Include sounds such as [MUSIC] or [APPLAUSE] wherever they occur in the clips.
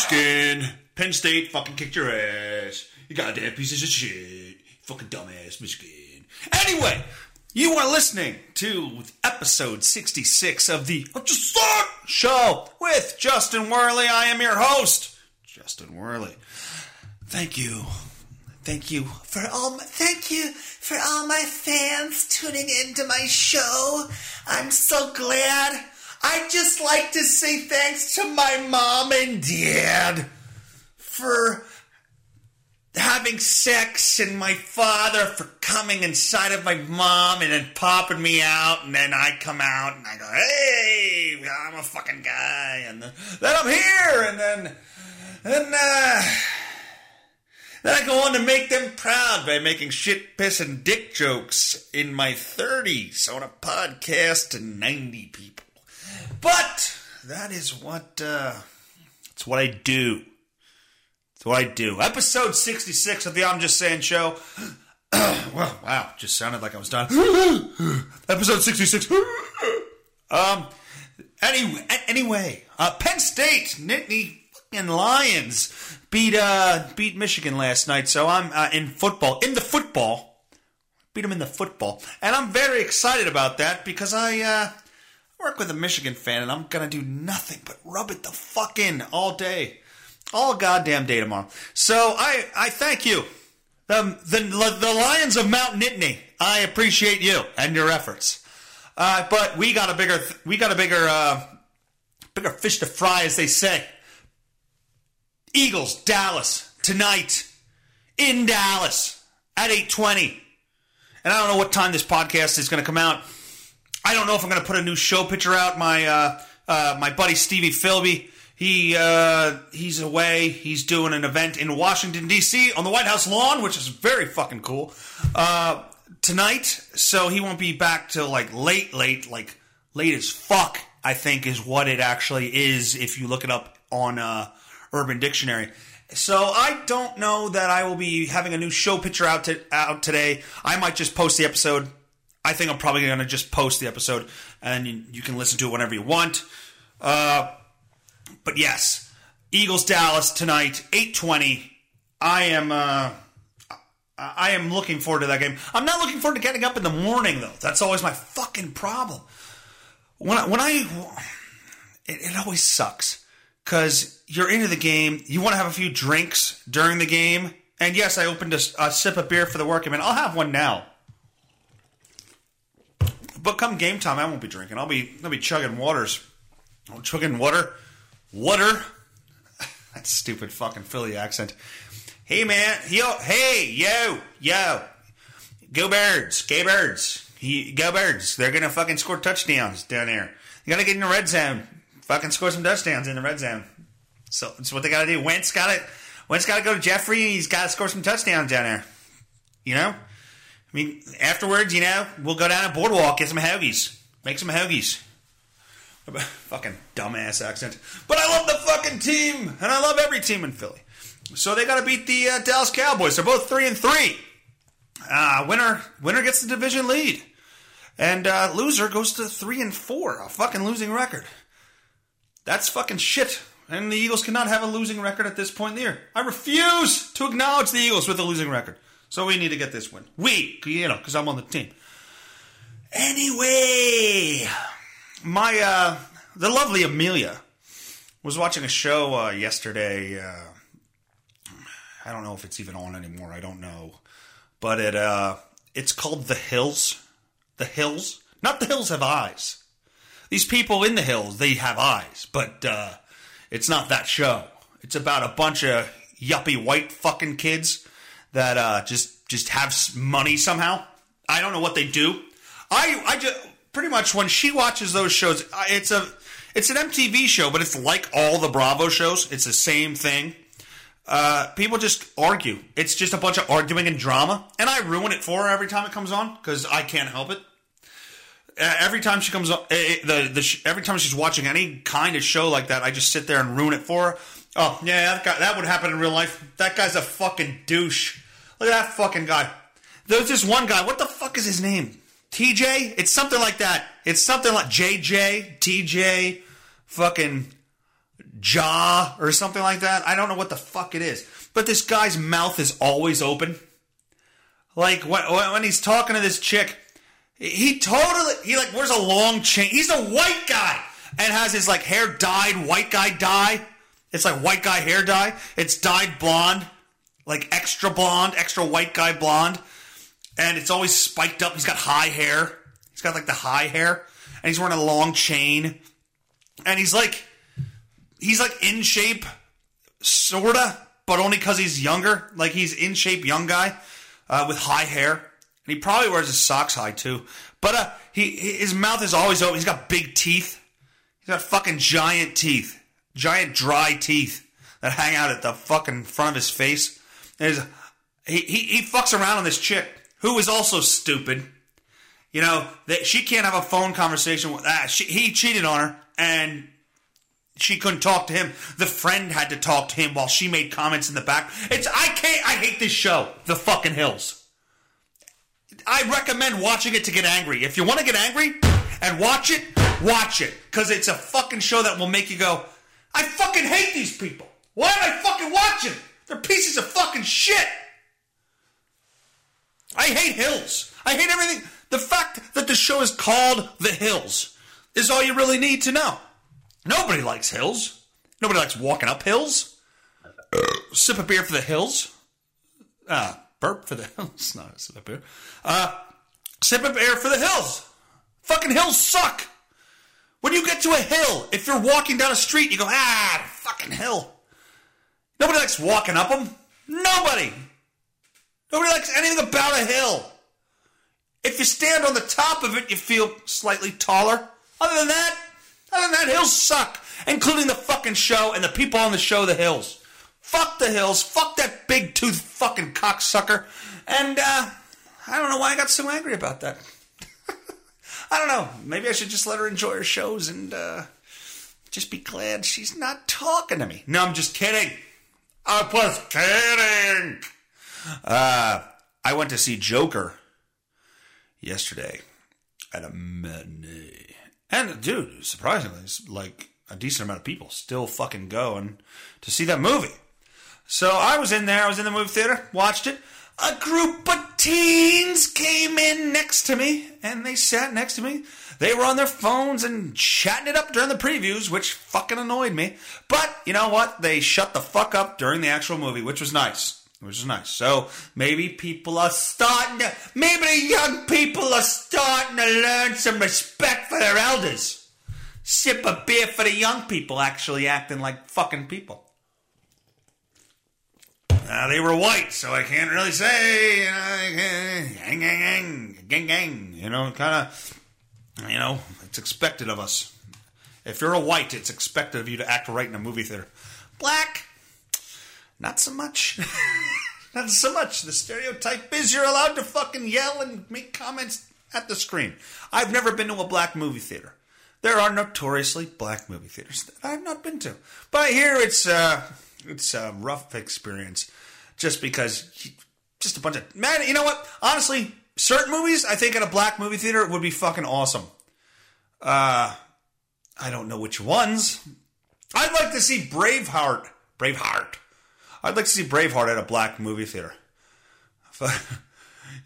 Michigan. Penn State fucking kicked your ass. You goddamn pieces of shit. Fucking dumbass Michigan. Anyway, you are listening to episode 66 of the Just Start Show with Justin Werley. I am your host, Justin Werley. Thank you. Thank you for all my, thank you for all my fans tuning into my show. I'm so glad. I'd just like to say thanks to my mom and dad for having sex and my father for coming inside of my mom and then popping me out and then I come out and I go, hey, I'm a fucking guy and then, then I'm here and then and uh then I go on to make them proud by making shit, piss, and dick jokes in my 30s on a podcast to 90 people. But that is what uh, that's what I do. That's what I do. Episode 66 of the I'm Just Saying show. [CLEARS THROAT] well, wow, just sounded like I was done. [CLEARS THROAT] Episode 66. [CLEARS THROAT] um, anyway, anyway, uh, Penn State, Nittany fucking Lions beat uh beat Michigan last night. So I'm uh, in football, in the football, beat them in the football, and I'm very excited about that because I uh, work with a Michigan fan, and I'm gonna do nothing but rub it the fuck in all day, all goddamn day tomorrow. So I I thank you, the the the Lions of Mount Nittany. I appreciate you and your efforts. Uh, but we got a bigger we got a bigger uh, bigger fish to fry, as they say. Eagles, Dallas tonight in Dallas at 8:20. And I don't know what time this podcast is going to come out. I don't know if I'm going to put a new show picture out. My uh, uh, my buddy Stevie Philby, he uh, he's away. He's doing an event in Washington D.C. on the White House lawn, which is very fucking cool. Uh, tonight, so he won't be back till like late, late, like late as fuck. I think is what it actually is if you look it up on uh, Urban Dictionary. So I don't know that I will be having a new show picture out to, out today. I might just post the episode. I think I'm probably going to just post the episode, and you, can listen to it whenever you want. Uh, but yes, Eagles Dallas tonight, eight twenty. I am. Uh, I am looking forward to that game. I'm not looking forward to getting up in the morning though. That's always my fucking problem. When I, when I it, it always sucks because you're into the game. You want to have a few drinks during the game. And yes, I opened a, a sip of beer for the working man. I'll have one now. But come game time, I won't be drinking. I'll be I'll be chugging waters. I'm chugging water, water. [LAUGHS] that stupid fucking Philly accent. Hey man, yo, oh, hey yo, yo, go birds, go birds, go birds. They're gonna fucking score touchdowns down there. You gotta get in the red zone fucking score some touchdowns in the red zone. So that's what they got to do. Wentz got it. Wentz got to go to Jeffery. He's got to score some touchdowns down there. You know, I mean, afterwards, you know, we'll go down a boardwalk, get some hoagies, make some hoagies. [LAUGHS] fucking dumbass accent. But I love the fucking team, and I love every team in Philly. So they got to beat the uh, Dallas Cowboys. They're both three and three. Uh, winner winner gets the division lead, and uh, loser goes to three and four. A fucking losing record. That's fucking shit. And the Eagles cannot have a losing record at this point in the year. I refuse to acknowledge the Eagles with a losing record. So we need to get this win. We, you know, because I'm on the team. Anyway, my uh, the lovely Amelia was watching a show uh, yesterday. Uh, I don't know if it's even on anymore. I don't know, but it uh, it's called The Hills. The Hills, not the Hills have eyes these people in the hills, they have eyes, but uh, it's not that show. It's about a bunch of yuppie white fucking kids that uh, just just have money somehow. I don't know what they do. I I just pretty much when she watches those shows, it's a it's an MTV show, but it's like all the Bravo shows. It's the same thing. Uh, people just argue. It's just a bunch of arguing and drama, and I ruin it for her every time it comes on because I can't help it every time she comes up, eh, eh, the the every time she's watching any kind of show like that, I just sit there and ruin it for her. Oh yeah, that guy, that would happen in real life. That guy's a fucking douche. Look at that fucking guy. There's this one guy. What the fuck is his name? TJ? It's something like that. It's something like JJ, TJ, fucking jaw or something like that. I don't know what the fuck it is. But this guy's mouth is always open. Like when, when he's talking to this chick, he totally he like wears a long chain. He's a white guy and has his like hair dyed white guy dye. It's like white guy hair dye. It's dyed blonde, like extra blonde, extra white guy blonde, and it's always spiked up. He's got high hair. He's got like the high hair, and he's wearing a long chain, and he's like he's like in shape, sorta, but only because he's younger. Like he's in shape, young guy uh, with high hair, and he probably wears his socks high too. But uh, he his mouth is always open. He's got big teeth. He's got fucking giant teeth, giant dry teeth that hang out at the fucking front of his face. There's he, he he fucks around on this chick who is also stupid. You know that she can't have a phone conversation with that. She, he cheated on her, and she couldn't talk to him. The friend had to talk to him while she made comments in the back. It's I can't. I hate this show, The Fucking Hills. I recommend watching it to get angry. If you want to get angry and watch it, watch it because it's a fucking show that will make you go, I fucking hate these people. Why am I fucking watching? They're pieces of fucking shit. I hate Hills. I hate everything. The fact that the show is called The Hills is all you really need to know. Nobody likes hills. Nobody likes walking up hills. [COUGHS] sip a beer for the hills. Uh, burp for the [LAUGHS] hills. No, sip a beer. Uh, sip a beer for the hills. Fucking hills suck. When you get to a hill, if you're walking down a street, you go, ah, fucking hill. Nobody likes walking up them. Nobody. Nobody likes anything about a hill. If you stand on the top of it, you feel slightly taller. Other than that, other than that, hills suck, including the fucking show and the people on the show, The Hills. Fuck the Hills. Fuck that big tooth fucking cocksucker. And uh, I don't know why I got so angry about that. I don't know. Maybe I should just let her enjoy her shows and uh, just be glad she's not talking to me. No, I'm just kidding. I was kidding. Uh, I went to see Joker yesterday at a matinee. And dude, surprisingly, like a decent amount of people still fucking going to see that movie. So I was in there, I was in the movie theater, watched it. A group of teens came in next to me, and they sat next to me. They were on their phones and chatting it up during the previews, which fucking annoyed me. But you know what? They shut the fuck up during the actual movie, which was nice which is nice. So maybe people are starting to, maybe young people are starting to learn some respect for their elders. Sip a beer for the young people actually acting like fucking people. Now they were white, so I can't really say, gang, gang, gang, gang, gang. You know, kind of, you know, it's expected of us. If you're a white, it's expected of you to act right in a movie theater. Black, not so much. [LAUGHS] Not so much. The stereotype is you're allowed to fucking yell and make comments at the screen. I've never been to a black movie theater. There are notoriously black movie theaters that I've not been to, but here it's uh, it's a rough experience, just because just a bunch of man. You know what? Honestly, certain movies I think at a black movie theater would be fucking awesome. Uh, I don't know which ones. I'd like to see Braveheart. Braveheart. I'd like to see Braveheart at a black movie theater. [LAUGHS]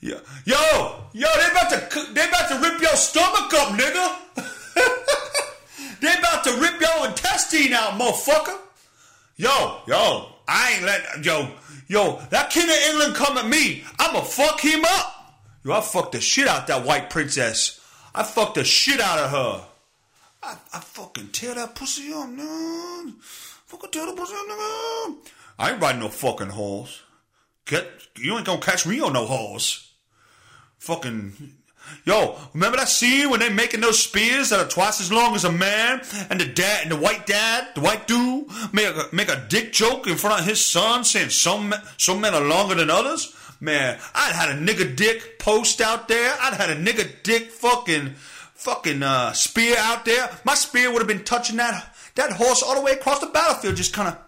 yo, yo, yo, they about to they about to rip your stomach up, nigga. [LAUGHS] they about to rip your intestine out, motherfucker. Yo, yo, I ain't let yo, yo, that king of England come at me. I'ma fuck him up. Yo, I fucked the shit out that white princess. I fucked the shit out of her. I, I fucking tear that pussy up, man. Fucking tear the pussy up, nigga. I ain't riding no fucking horse. Get, you ain't gonna catch me on no horse. Fucking. Yo, remember that scene when they're making those spears that are twice as long as a man, and the dad, and the white dad, the white dude, make a, make a dick joke in front of his son, saying some some men are longer than others. Man, I'd had a nigga dick post out there. I'd had a nigga dick fucking fucking uh, spear out there. My spear would have been touching that that horse all the way across the battlefield, just kind of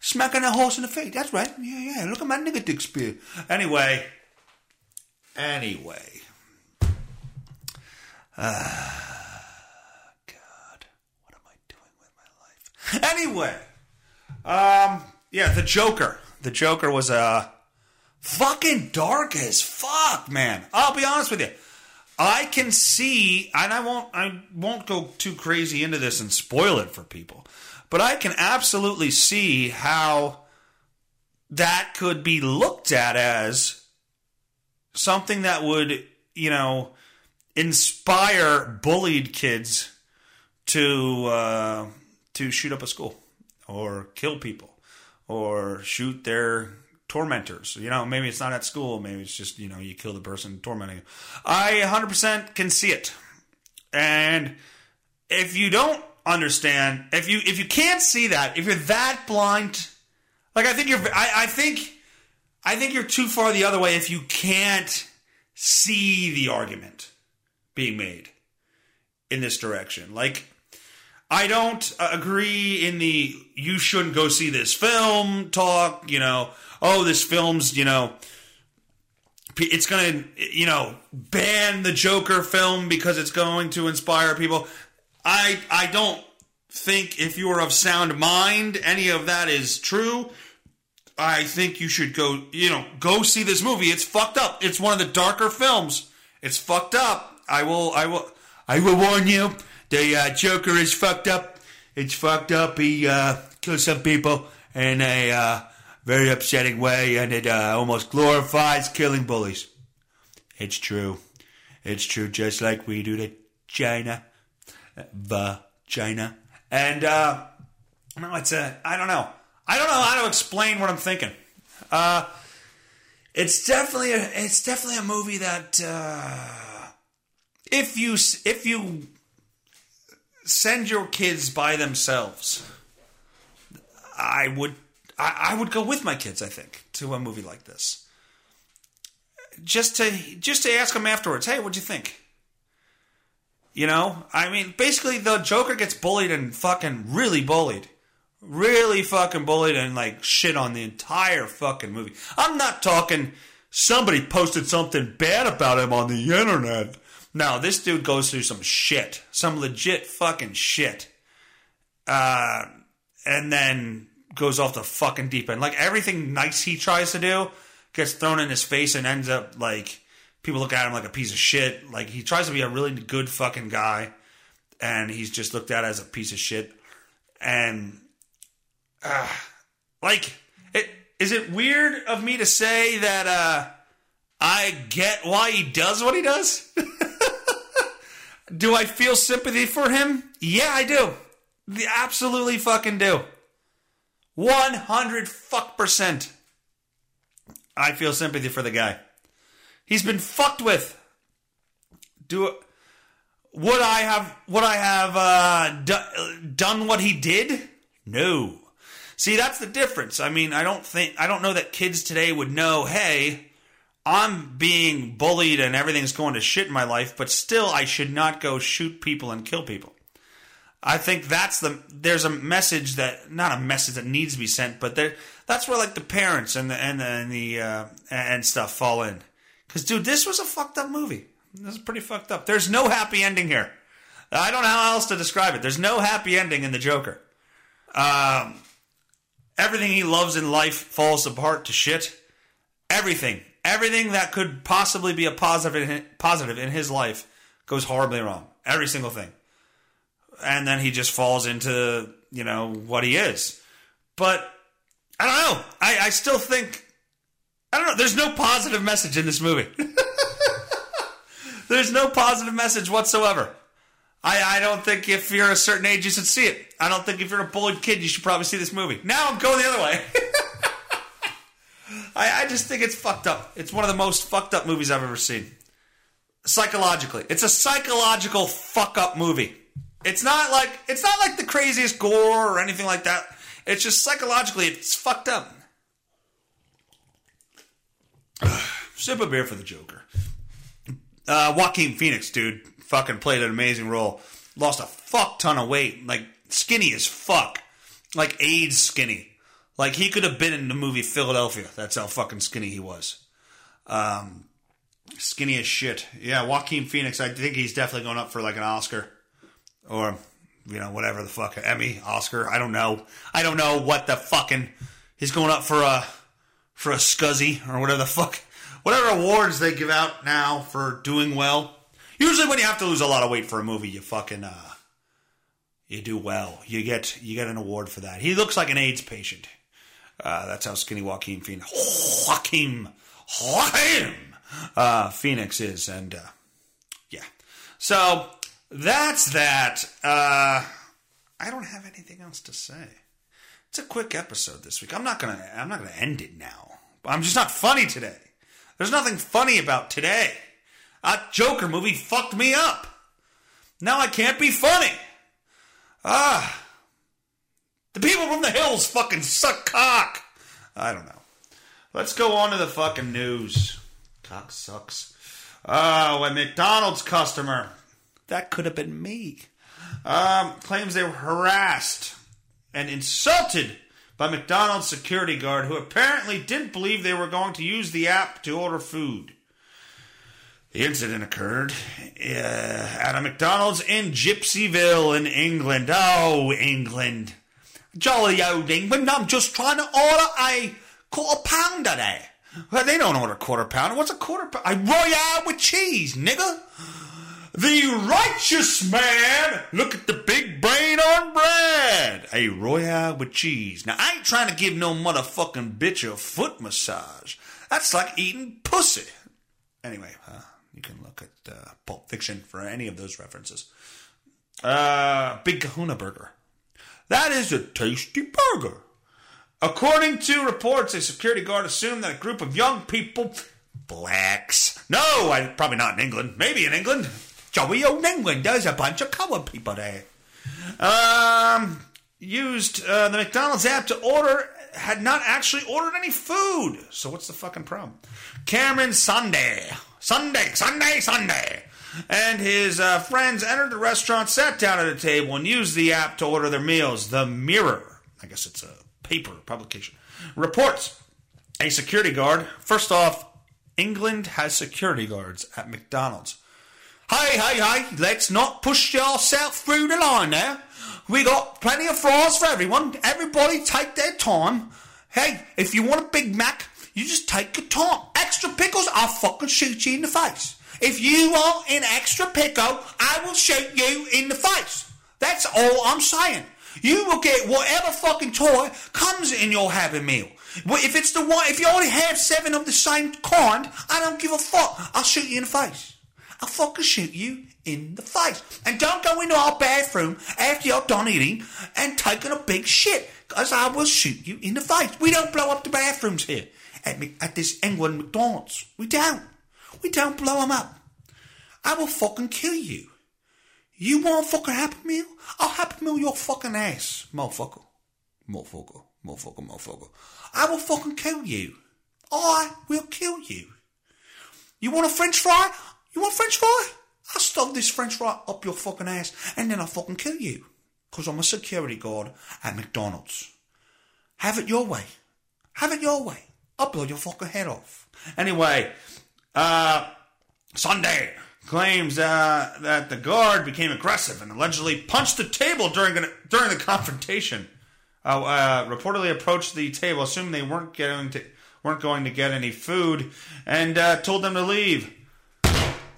smacking that horse in the face. That's right. Yeah, yeah. Look at my nigga dick spear. Anyway. Anyway. Ah, God. What am I doing with my life? Anyway, um, yeah, the Joker. The Joker was uh, fucking dark as fuck, man. I'll be honest with you. I can see, and I won't, I won't go too crazy into this and spoil it for people, but I can absolutely see how that could be looked at as something that would, you know, inspire bullied kids to uh, to shoot up a school or kill people or shoot their tormentors. You know, maybe it's not at school. Maybe it's just you know you kill the person tormenting you. I 100% can see it, and if you don't understand, if you if you can't see that, if you're that blind, like I think you're, I, I think, I think you're too far the other way if you can't see the argument being made in this direction. Like I don't agree in the you shouldn't go see this film talk, you know, oh, this film's, you know, it's going to, you know, ban the Joker film because it's going to inspire people. I I don't think if you are of sound mind any of that is true. I think you should go, you know, go see this movie. It's fucked up. It's one of the darker films. It's fucked up. I will I will I will warn you the uh, Joker is fucked up. It's fucked up. He uh, kills some people in a uh, very upsetting way, and it uh, almost glorifies killing bullies. It's true. It's true, just like we do to China, the China, and uh, no, it's a. I don't know. I don't know how to explain what I'm thinking. Uh, it's definitely a. It's definitely a movie that. Uh, if you if you send your kids by themselves. I would I, I, would go with my kids, I think, to a movie like this. Just to just to ask them afterwards, hey, what'd you think? You know? I mean, basically the Joker gets bullied and fucking really bullied. Really fucking bullied and like shit on the entire fucking movie. I'm not talking somebody posted something bad about him on the internet no, this dude goes through some shit, some legit fucking shit, uh, and then goes off the fucking deep end. Like everything nice he tries to do gets thrown in his face and ends up like people look at him like a piece of shit. Like he tries to be a really good fucking guy, and he's just looked at as a piece of shit. And uh, like, it is it weird of me to say that uh, I get why he does what he does? [LAUGHS] Do I feel sympathy for him? Yeah, I do. The absolutely fucking do. 100 fuck percent. I feel sympathy for the guy. He's been fucked with. Do would I have would I have uh, do, done what he did? No. See, that's the difference. I mean, I don't think I don't know that kids today would know, "Hey, I'm being bullied and everything's going to shit in my life, but still I should not go shoot people and kill people. I think that's the there's a message that not a message that needs to be sent, but there that's where like the parents and the and the and, the, uh, and stuff fall in. Because dude, this was a fucked up movie. This is pretty fucked up. There's no happy ending here. I don't know how else to describe it. There's no happy ending in the Joker. Um, everything he loves in life falls apart to shit. Everything everything that could possibly be a positive in, positive in his life goes horribly wrong. Every single thing. And then he just falls into, you know, what he is. But I don't know. I, I still think I don't know. There's no positive message in this movie. [LAUGHS] There's no positive message whatsoever. I, I don't think if you're a certain age you should see it. I don't think if you're a bullied kid you should probably see this movie. Now I'm going the other way. [LAUGHS] I, I just think it's fucked up. It's one of the most fucked up movies I've ever seen. Psychologically, it's a psychological fuck up movie. It's not like it's not like the craziest gore or anything like that. It's just psychologically, it's fucked up. [SIGHS] Sip a beer for the Joker. Uh, Joaquin Phoenix, dude, fucking played an amazing role. Lost a fuck ton of weight, like skinny as fuck, like AIDS skinny. Like he could have been in the movie Philadelphia. That's how fucking skinny he was. Um, skinny as shit. Yeah, Joaquin Phoenix. I think he's definitely going up for like an Oscar or you know, whatever the fuck, Emmy, Oscar. I don't know. I don't know what the fucking he's going up for a for a scuzzy or whatever the fuck, whatever awards they give out now for doing well. Usually, when you have to lose a lot of weight for a movie, you fucking uh, you do well. You get you get an award for that. He looks like an AIDS patient. Uh, that's how skinny Joaquin Phoenix, Joaquin, Joaquin uh, Phoenix is, and uh, yeah. So that's that. Uh, I don't have anything else to say. It's a quick episode this week. I'm not gonna. I'm not gonna end it now. I'm just not funny today. There's nothing funny about today. That Joker movie fucked me up. Now I can't be funny. Ah. The people from the hills fucking suck cock. I don't know. Let's go on to the fucking news. Cock sucks. Oh, a McDonald's customer. That could have been me. Um, claims they were harassed and insulted by McDonald's security guard who apparently didn't believe they were going to use the app to order food. The incident occurred uh, at a McDonald's in Gipsyville in England. Oh, England. Jolly old England. I'm just trying to order a quarter pounder there. Well, they don't order quarter pounder. What's a quarter pounder? A Royale with cheese, nigga. The righteous man. Look at the big brain on Brad. A Royale with cheese. Now, I ain't trying to give no motherfucking bitch a foot massage. That's like eating pussy. Anyway, uh, you can look at uh, Pulp Fiction for any of those references. Uh, Big Kahuna Burger. That is a tasty burger. According to reports, a security guard assumed that a group of young people, blacks, no, I, probably not in England, maybe in England, Joey old England, there's a bunch of colored people there, um, used uh, the McDonald's app to order, had not actually ordered any food. So what's the fucking problem? Cameron Sunday, Sunday, Sunday, Sunday and his uh, friends entered the restaurant, sat down at a table, and used the app to order their meals. The Mirror, I guess it's a paper publication, reports a security guard. First off, England has security guards at McDonald's. Hey, hey, hey, let's not push yourself through the line now. We got plenty of fries for everyone. Everybody take their time. Hey, if you want a Big Mac, you just take your time. Extra pickles, I'll fucking shoot you in the face. If you are an extra pickle, I will shoot you in the face. That's all I'm saying. You will get whatever fucking toy comes in your Happy Meal. If it's the one, if you only have seven of the same kind, I don't give a fuck. I'll shoot you in the face. I'll fucking shoot you in the face. And don't go into our bathroom after you're done eating and taking a big shit, because I will shoot you in the face. We don't blow up the bathrooms here at, at this England McDonald's. We don't. We don't blow them up. I will fucking kill you. You want fucking Happy Meal? I'll Happy Meal your fucking ass, motherfucker. Motherfucker, motherfucker, motherfucker. I will fucking kill you. I will kill you. You want a french fry? You want french fry? I'll stuff this french fry up your fucking ass and then I'll fucking kill you. Because I'm a security guard at McDonald's. Have it your way. Have it your way. I'll blow your fucking head off. Anyway, uh, Sunday claims uh, that the guard became aggressive and allegedly punched the table during during the confrontation. Uh, uh, reportedly approached the table, assuming they weren't going to weren't going to get any food, and uh, told them to leave.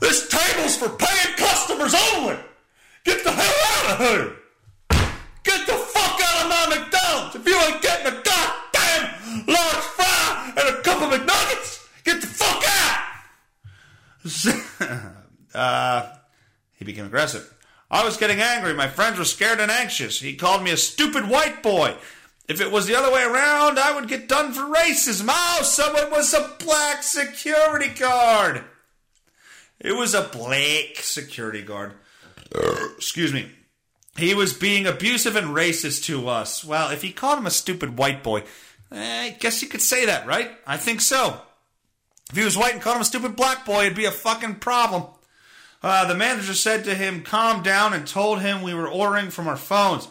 This table's for paying customers only. Get the hell out of here. Get the fuck out of my McDonald's. If you ain't getting a goddamn large fry and a couple of McNuggets, get the fuck out. [LAUGHS] uh, he became aggressive. I was getting angry. My friends were scared and anxious. He called me a stupid white boy. If it was the other way around, I would get done for racism. Oh, so it was a black security guard. It was a black security guard. [CLEARS THROAT] Excuse me. He was being abusive and racist to us. Well, if he called him a stupid white boy, eh, I guess you could say that, right? I think so. If he was white and called him a stupid black boy, it'd be a fucking problem. Uh, the manager said to him, calm down, and told him we were ordering from our phones.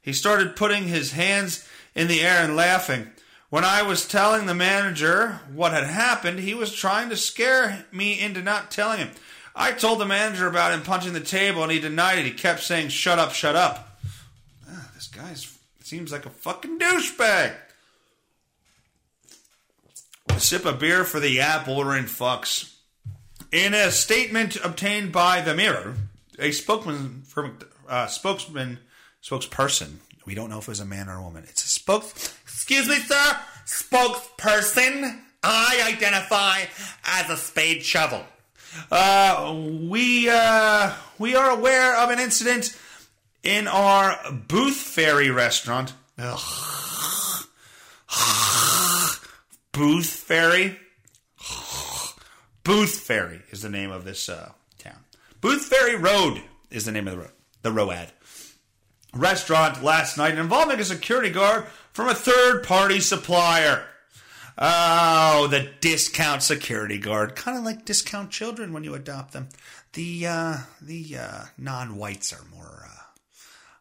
He started putting his hands in the air and laughing. When I was telling the manager what had happened, he was trying to scare me into not telling him. I told the manager about him punching the table, and he denied it. He kept saying, shut up, shut up. This guy's seems like a fucking douchebag. A sip of beer for the app ordering fucks. In a statement obtained by the Mirror, a spokesman for uh, spokesman spokesperson. We don't know if it was a man or a woman. It's a spokes. Excuse me, sir. Spokesperson. I identify as a spade shovel. Uh, we uh, we are aware of an incident in our Boothferry restaurant. Ugh. Boothferry. Booth Ferry is the name of this uh, town. Boothferry Road is the name of the road. The ROAD restaurant last night involving a security guard from a third party supplier. Oh, the discount security guard, kind of like discount children when you adopt them. The uh, the uh, non-whites are more uh,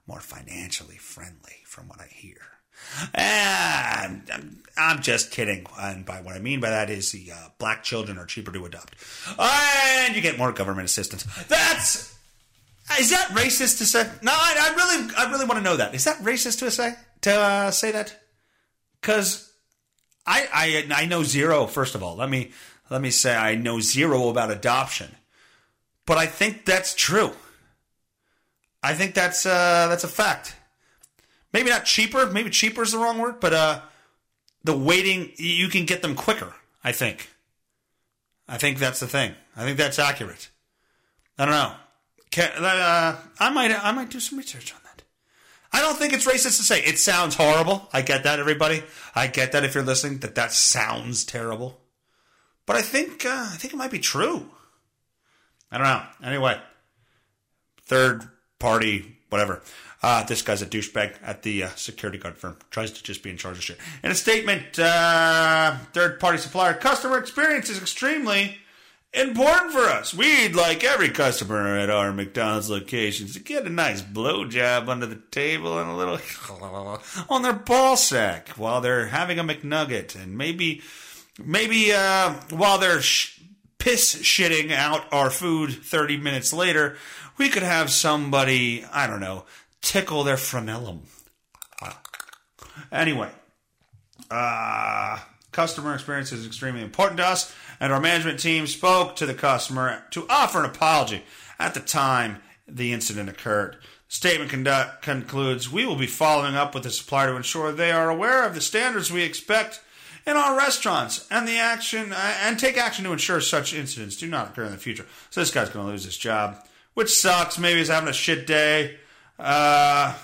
more financially friendly, from what I hear. And I'm, I'm just kidding. And by what I mean by that is the uh, black children are cheaper to adopt, and you get more government assistance. That's is that racist to say? No, I, I really, I really want to know that. Is that racist to say to uh, say that? Because I, I, I know zero. First of all, let me let me say I know zero about adoption, but I think that's true. I think that's uh, that's a fact. Maybe not cheaper. Maybe cheaper is the wrong word, but uh, the waiting you can get them quicker. I think. I think that's the thing. I think that's accurate. I don't know. Can, uh, I might I might do some research on that. I don't think it's racist to say it sounds horrible. I get that, everybody. I get that if you're listening, that that sounds terrible. But I think uh, I think it might be true. I don't know. Anyway, third party, whatever. Uh, this guy's a douchebag at the uh, security guard firm. Tries to just be in charge of shit. In a statement, uh, third party supplier customer experience is extremely important for us. We'd like every customer at our McDonald's locations to get a nice blowjob under the table and a little [LAUGHS] on their ball sack while they're having a McNugget, and maybe, maybe uh, while they're sh- piss shitting out our food thirty minutes later, we could have somebody I don't know tickle their frenulum. Anyway, uh, customer experience is extremely important to us and our management team spoke to the customer to offer an apology at the time the incident occurred. The statement conduct, concludes We will be following up with the supplier to ensure they are aware of the standards we expect in our restaurants and the action and take action to ensure such incidents do not occur in the future. So this guy's going to lose his job, which sucks. Maybe he's having a shit day. Uh,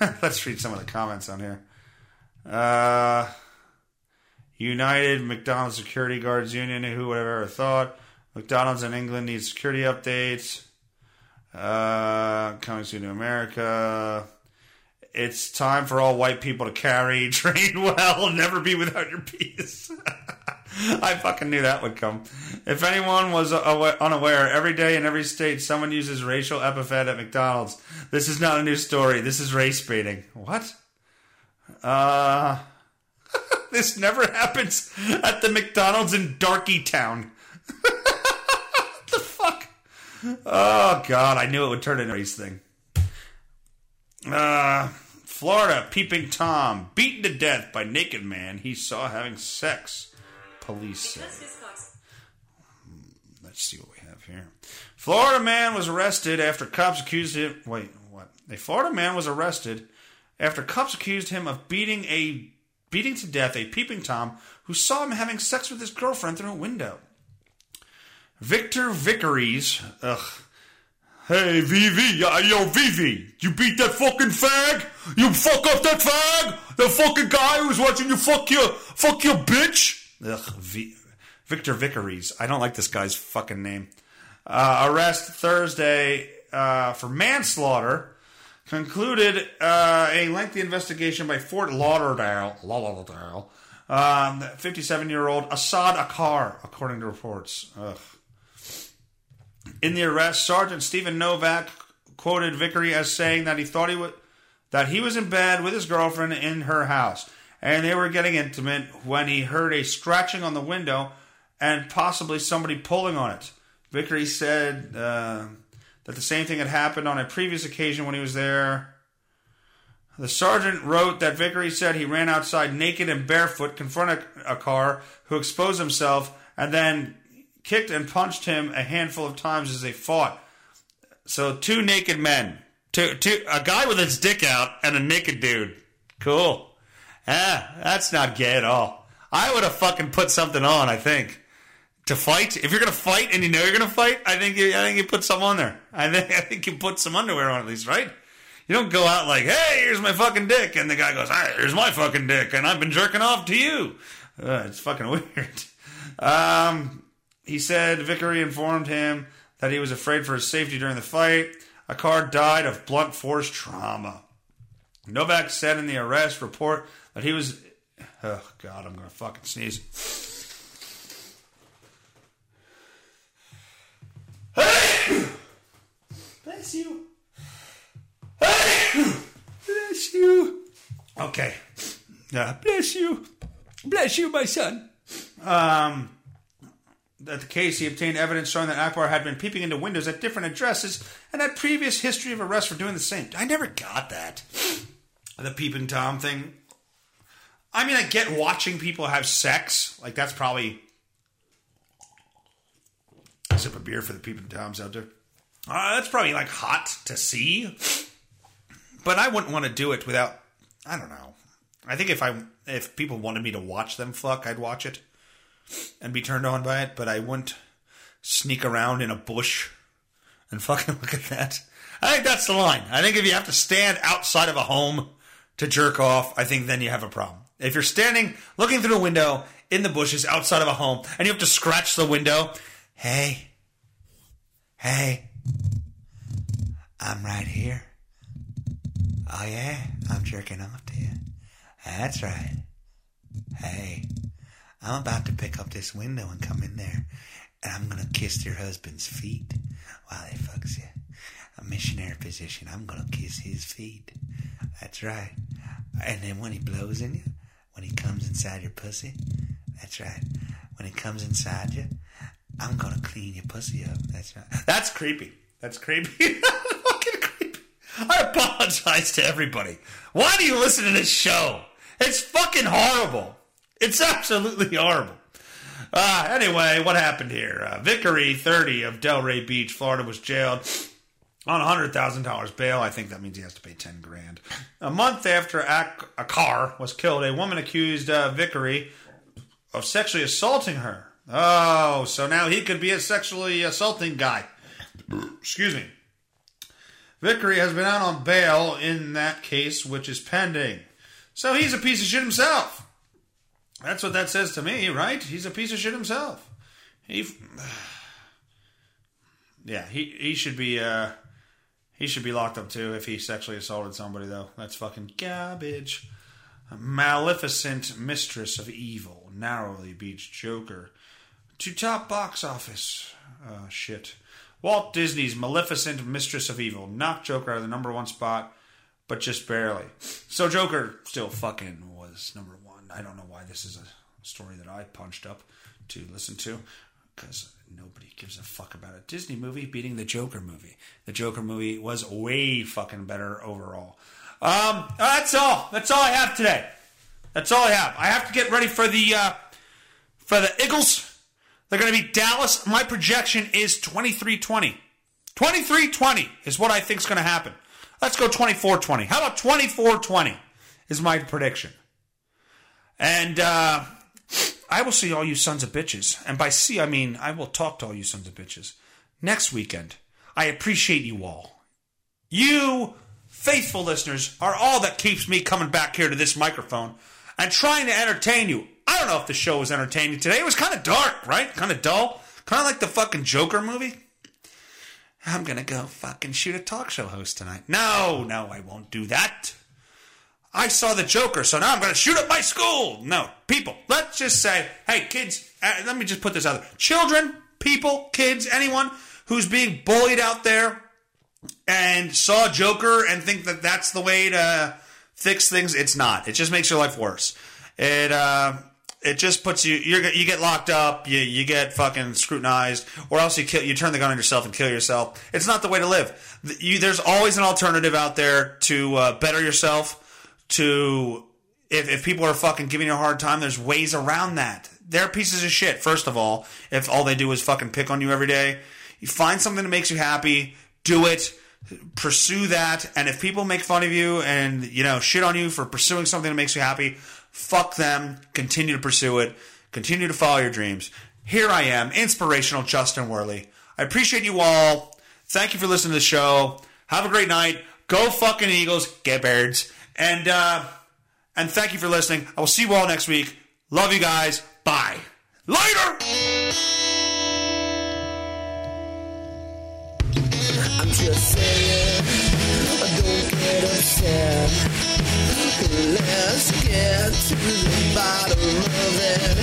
[LAUGHS] let's read some of the comments on here. Uh, United, McDonald's Security Guards Union, who would have ever thought? McDonald's in England needs security updates. Uh, coming soon to America. It's time for all white people to carry, [LAUGHS] train well, never be without your peace. [LAUGHS] [LAUGHS] I fucking knew that would come. If anyone was unaware, every day in every state someone uses racial epithet at McDonald's. This is not a new story. This is race baiting. What? Uh [LAUGHS] this never happens at the McDonald's in Darky Town. What [LAUGHS] the fuck? Oh god, I knew it would turn into a race thing. Uh, Florida, peeping Tom beaten to death by naked man he saw having sex. Police say. Hmm, let's see what we have here. Florida man was arrested after cops accused him. Wait, what? A Florida man was arrested after cops accused him of beating a beating to death a peeping Tom who saw him having sex with his girlfriend through a window. Victor Vickeries, ugh. Hey, Vivi, uh, yo, Vivi, you beat that fucking fag? You fuck up that fag? The fucking guy who was watching you fuck your, fuck your bitch? Ugh, v- Victor Vickeries. I don't like this guy's fucking name. Uh, arrest Thursday uh, for manslaughter concluded uh, a lengthy investigation by Fort Lauderdale, Lauderdale, 57-year-old um, Assad Akar, according to reports. Ugh. In the arrest, Sergeant Stephen Novak quoted Vickery as saying that he thought he would that he was in bed with his girlfriend in her house, and they were getting intimate when he heard a scratching on the window and possibly somebody pulling on it. Vickery said. Uh, that the same thing had happened on a previous occasion when he was there. The sergeant wrote that Vickery said he ran outside naked and barefoot, confronted Akar who exposed himself, and then kicked and punched him a handful of times as they fought. So two naked men, two, two, a guy with his dick out and a naked dude. Cool. Ah, that's not gay at all. I would have fucking put something on. I think to fight. If you're gonna fight and you know you're gonna fight, I think you, I think you put some on there. I think [LAUGHS] I think you put some underwear on at least, right? You don't go out like, "Hey, here's my fucking dick," and the guy goes, "Hey, here's my fucking dick," and I've been jerking off to you. Uh, it's fucking [LAUGHS] weird. Um, he said Vickery informed him that he was afraid for his safety during the fight. Akar died of blunt force trauma. Novak said in the arrest report that he was. Oh God, I'm gonna fucking sneeze. Bless you. Bless you. Okay. Uh, bless you. Bless you, my son. Um, at the case, he obtained evidence showing that Akbar had been peeping into windows at different addresses and had previous history of arrest for doing the same. I never got that. The peeping Tom thing. I mean, I get watching people have sex. Like, that's probably. A sip of beer for the peeping Toms out there. Uh, that's probably like hot to see. But I wouldn't want to do it without. I don't know. I think if I if people wanted me to watch them fuck, I'd watch it and be turned on by it. But I wouldn't sneak around in a bush and [LAUGHS] fucking look at that. I think that's the line. I think if you have to stand outside of a home to jerk off, I think then you have a problem. If you're standing looking through a window in the bushes outside of a home and you have to scratch the window, hey, hey, I'm right here. Oh yeah, I'm jerking off to you. That's right. Hey, I'm about to pick up this window and come in there, and I'm gonna kiss your husband's feet while he fucks you. A missionary position. I'm gonna kiss his feet. That's right. And then when he blows in you, when he comes inside your pussy, that's right. When he comes inside you, I'm gonna clean your pussy up. That's right. That's creepy. That's creepy. [LAUGHS] Fucking creepy. I apologize to everybody. Why do you listen to this show? It's fucking horrible. It's absolutely horrible. Uh, anyway, what happened here? Uh, Vickery, 30 of Delray Beach, Florida, was jailed on $100,000 bail. I think that means he has to pay 10 grand. A month after Akar was killed, a woman accused uh, Vickery of sexually assaulting her. Oh, so now he could be a sexually assaulting guy. Excuse me. Vickery has been out on bail in that case, which is pending. So he's a piece of shit himself. That's what that says to me, right? He's a piece of shit himself. He, [SIGHS] yeah, he he should be uh, he should be locked up too if he sexually assaulted somebody though. That's fucking garbage. Maleficent mistress of evil, narrowly beats Joker to top box office. Uh, shit. Walt Disney's Maleficent Mistress of Evil knocked Joker out of the number one spot, but just barely. So Joker still fucking was number one. I don't know why this is a story that I punched up to listen to, because nobody gives a fuck about a Disney movie beating the Joker movie. The Joker movie was way fucking better overall. Um, that's all. That's all I have today. That's all I have. I have to get ready for the uh, for the Eagles they're going to be Dallas. My projection is 23 20. 23 20 is what I think is going to happen. Let's go 24 20. How about 24 20 is my prediction? And uh, I will see all you sons of bitches. And by see, I mean I will talk to all you sons of bitches next weekend. I appreciate you all. You faithful listeners are all that keeps me coming back here to this microphone and trying to entertain you. I don't know if the show was entertaining today. It was kind of dark, right? Kind of dull. Kind of like the fucking Joker movie. I'm going to go fucking shoot a talk show host tonight. No, no, I won't do that. I saw the Joker, so now I'm going to shoot up my school. No, people, let's just say, hey, kids, uh, let me just put this out there. Children, people, kids, anyone who's being bullied out there and saw Joker and think that that's the way to fix things, it's not. It just makes your life worse. It, uh, it just puts you you get locked up, you you get fucking scrutinized, or else you kill you turn the gun on yourself and kill yourself. It's not the way to live. You, there's always an alternative out there to uh, better yourself. To if, if people are fucking giving you a hard time, there's ways around that. They're pieces of shit. First of all, if all they do is fucking pick on you every day, you find something that makes you happy, do it pursue that. And if people make fun of you and, you know, shit on you for pursuing something that makes you happy, fuck them. Continue to pursue it. Continue to follow your dreams. Here I am, inspirational Justin Werley. I appreciate you all. Thank you for listening to the show. Have a great night. Go fucking Eagles. Get birds. And, uh, and thank you for listening. I will see you all next week. Love you guys. Bye. Later! I'm just saying, don't get upset. Get to the bottom of it.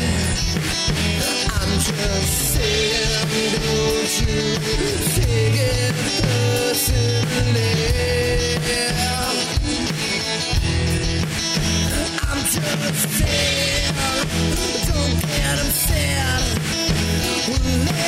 I'm just saying, don't you take it personally. sad. Don't get upset. We'll